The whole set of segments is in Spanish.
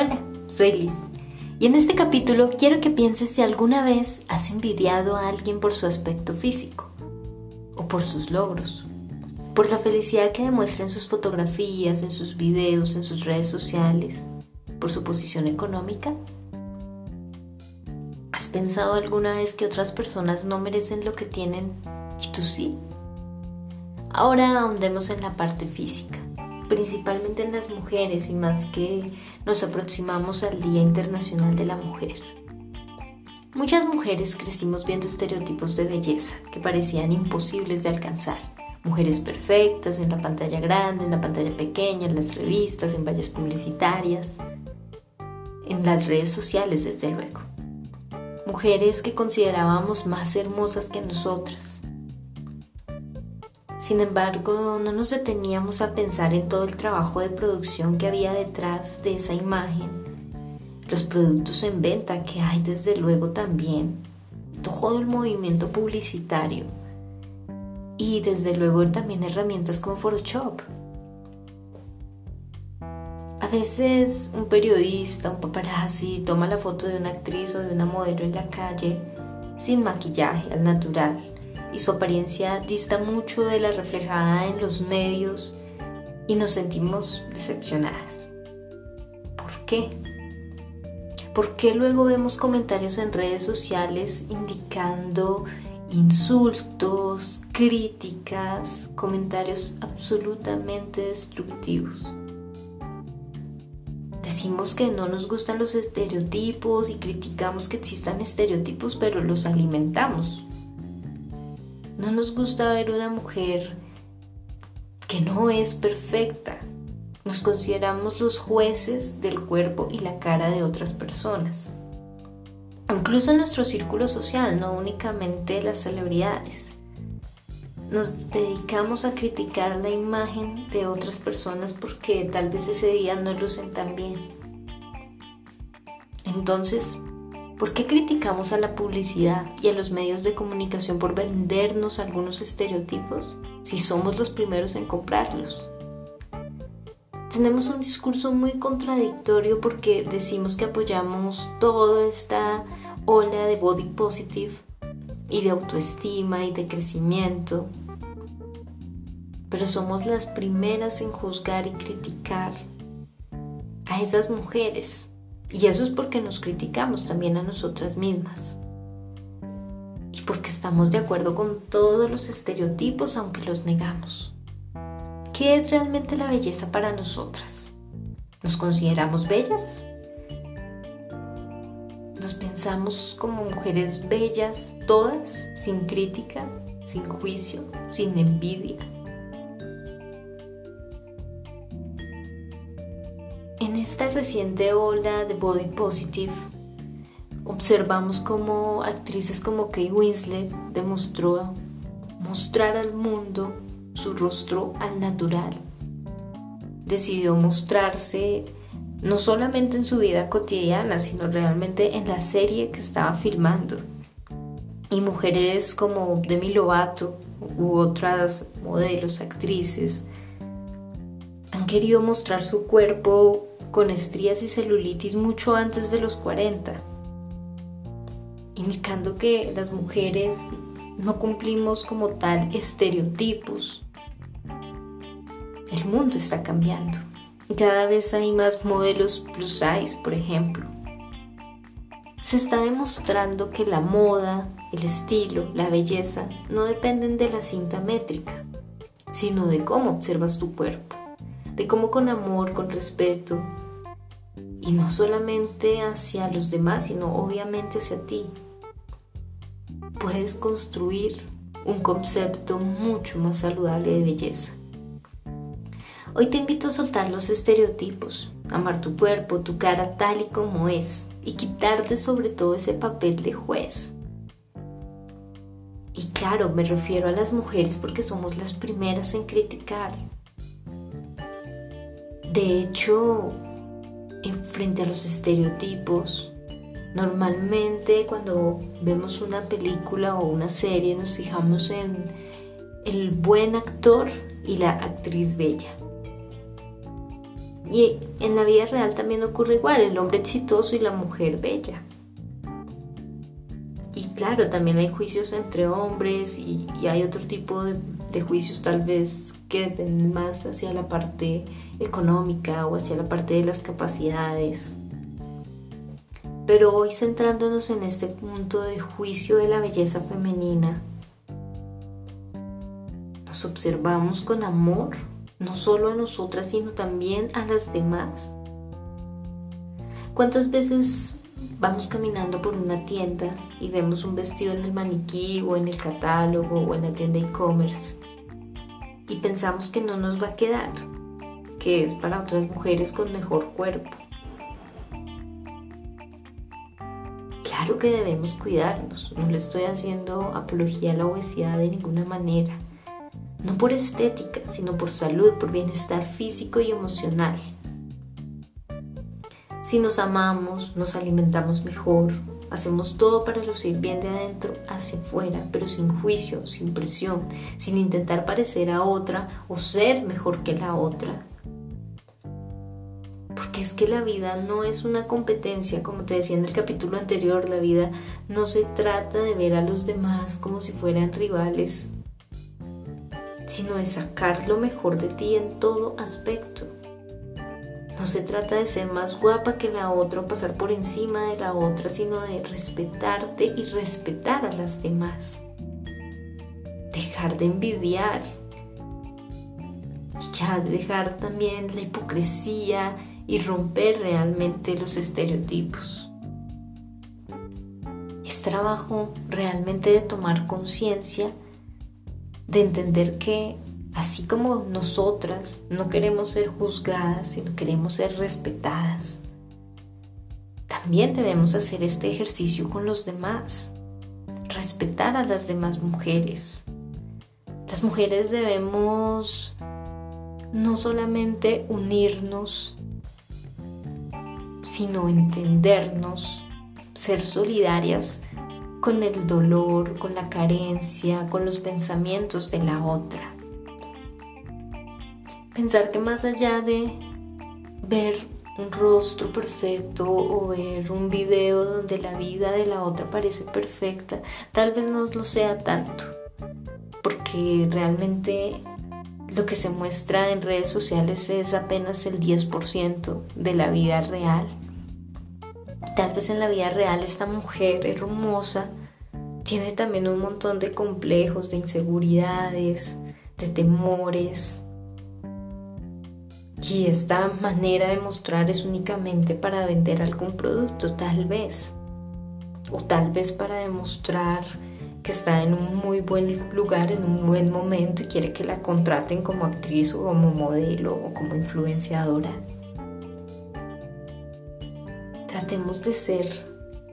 Hola, soy Liz. Y en este capítulo quiero que pienses si alguna vez has envidiado a alguien por su aspecto físico o por sus logros, por la felicidad que demuestra en sus fotografías, en sus videos, en sus redes sociales, por su posición económica. ¿Has pensado alguna vez que otras personas no merecen lo que tienen y tú sí? Ahora ahondemos en la parte física principalmente en las mujeres y más que nos aproximamos al Día Internacional de la Mujer. Muchas mujeres crecimos viendo estereotipos de belleza que parecían imposibles de alcanzar. Mujeres perfectas en la pantalla grande, en la pantalla pequeña, en las revistas, en vallas publicitarias, en las redes sociales desde luego. Mujeres que considerábamos más hermosas que nosotras, sin embargo, no nos deteníamos a pensar en todo el trabajo de producción que había detrás de esa imagen, los productos en venta que hay desde luego también, todo el movimiento publicitario. Y desde luego también herramientas como Photoshop. A veces un periodista, un paparazzi toma la foto de una actriz o de una modelo en la calle sin maquillaje, al natural y su apariencia dista mucho de la reflejada en los medios y nos sentimos decepcionadas. ¿Por qué? ¿Por qué luego vemos comentarios en redes sociales indicando insultos, críticas, comentarios absolutamente destructivos? Decimos que no nos gustan los estereotipos y criticamos que existan estereotipos, pero los alimentamos. No nos gusta ver una mujer que no es perfecta. Nos consideramos los jueces del cuerpo y la cara de otras personas. Incluso en nuestro círculo social, no únicamente las celebridades. Nos dedicamos a criticar la imagen de otras personas porque tal vez ese día no lucen tan bien. Entonces, ¿Por qué criticamos a la publicidad y a los medios de comunicación por vendernos algunos estereotipos si somos los primeros en comprarlos? Tenemos un discurso muy contradictorio porque decimos que apoyamos toda esta ola de body positive y de autoestima y de crecimiento, pero somos las primeras en juzgar y criticar a esas mujeres y eso es porque nos criticamos también a nosotras mismas. Y porque estamos de acuerdo con todos los estereotipos aunque los negamos. ¿Qué es realmente la belleza para nosotras? ¿Nos consideramos bellas? ¿Nos pensamos como mujeres bellas, todas, sin crítica, sin juicio, sin envidia? En esta reciente ola de body positive, observamos cómo actrices como Kate Winslet demostró mostrar al mundo su rostro al natural. Decidió mostrarse no solamente en su vida cotidiana, sino realmente en la serie que estaba filmando. Y mujeres como Demi Lovato u otras modelos, actrices, han querido mostrar su cuerpo con estrías y celulitis mucho antes de los 40, indicando que las mujeres no cumplimos como tal estereotipos. El mundo está cambiando. Cada vez hay más modelos plus size, por ejemplo. Se está demostrando que la moda, el estilo, la belleza no dependen de la cinta métrica, sino de cómo observas tu cuerpo de cómo con amor, con respeto, y no solamente hacia los demás, sino obviamente hacia ti, puedes construir un concepto mucho más saludable de belleza. Hoy te invito a soltar los estereotipos, amar tu cuerpo, tu cara tal y como es y quitarte sobre todo ese papel de juez. Y claro, me refiero a las mujeres porque somos las primeras en criticar, de hecho, frente a los estereotipos, normalmente cuando vemos una película o una serie nos fijamos en el buen actor y la actriz bella. Y en la vida real también ocurre igual, el hombre exitoso y la mujer bella. Y claro, también hay juicios entre hombres y, hay otro tipo de, de, juicios tal vez que dependen más hacia la parte económica o hacia la parte de las capacidades. Pero hoy centrándonos en este punto de juicio de la belleza femenina, nos observamos con amor no solo a nosotras, sino también a las demás. ¿Cuántas veces vamos caminando por una tienda y vemos un vestido en el maniquí o en el catálogo o en la tienda e-commerce y pensamos que no nos va a quedar, que es para otras mujeres con mejor cuerpo? Claro que debemos cuidarnos, no le estoy haciendo apología a la obesidad de ninguna manera no por estética, sino por salud, por bienestar físico y emocional. Si nos amamos, nos alimentamos mejor, hacemos todo para lucir bien de adentro hacia afuera, pero sin juicio, sin presión, sin intentar parecer a otra o ser mejor que la otra. Porque es que la vida no es una competencia, como te decía en el capítulo anterior, la vida no se trata de ver a los demás como si fueran rivales, sino de sacar lo mejor de ti en todo aspecto. No se trata de ser más guapa que la otra o pasar por encima de la otra, sino de respetarte y respetar a las demás. Dejar de envidiar. Y ya dejar también la hipocresía y romper realmente los estereotipos. Es trabajo realmente de tomar conciencia de entender que así como nosotras no queremos ser juzgadas, sino queremos ser respetadas, también debemos hacer este ejercicio con los demás, respetar a las demás mujeres. Las mujeres debemos no solamente unirnos, sino entendernos, ser solidarias con el dolor, con la carencia, con los pensamientos de la otra. Pensar que más allá de ver un rostro perfecto o ver un video donde la vida de la otra parece perfecta, tal vez no lo sea tanto, porque realmente lo que se muestra en redes sociales es apenas el 10% de la vida real. Tal vez en la vida real esta mujer hermosa tiene también un montón de complejos, de inseguridades, de temores. Y esta manera de mostrar es únicamente para vender algún producto, tal vez. O tal vez para demostrar que está en un muy buen lugar, en un buen momento y quiere que la contraten como actriz o como modelo o como influenciadora. Tratemos de ser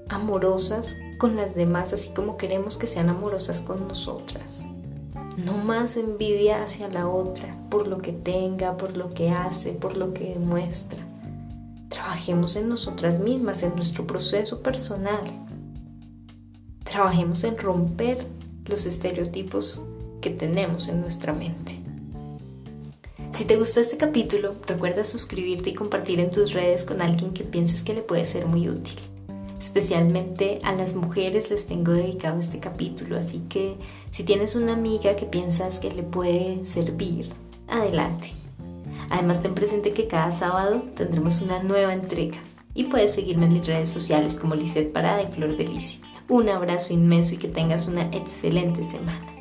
amorosas con las demás, así como queremos que sean amorosas con nosotras. No más envidia hacia la otra por lo que tenga, por lo que hace, por lo que demuestra. Trabajemos en nosotras mismas, en nuestro proceso personal. Trabajemos en romper los estereotipos que tenemos en nuestra mente. Si te gustó este capítulo, recuerda suscribirte y compartir en tus redes con alguien que pienses que le puede ser muy útil. Especialmente a las mujeres les tengo dedicado este capítulo, así que si tienes una amiga que piensas que le puede servir, adelante. Además ten presente que cada sábado tendremos una nueva entrega y puedes seguirme en mis redes sociales como Lizeth Parada y Flor Delicia. Un abrazo inmenso y que tengas una excelente semana.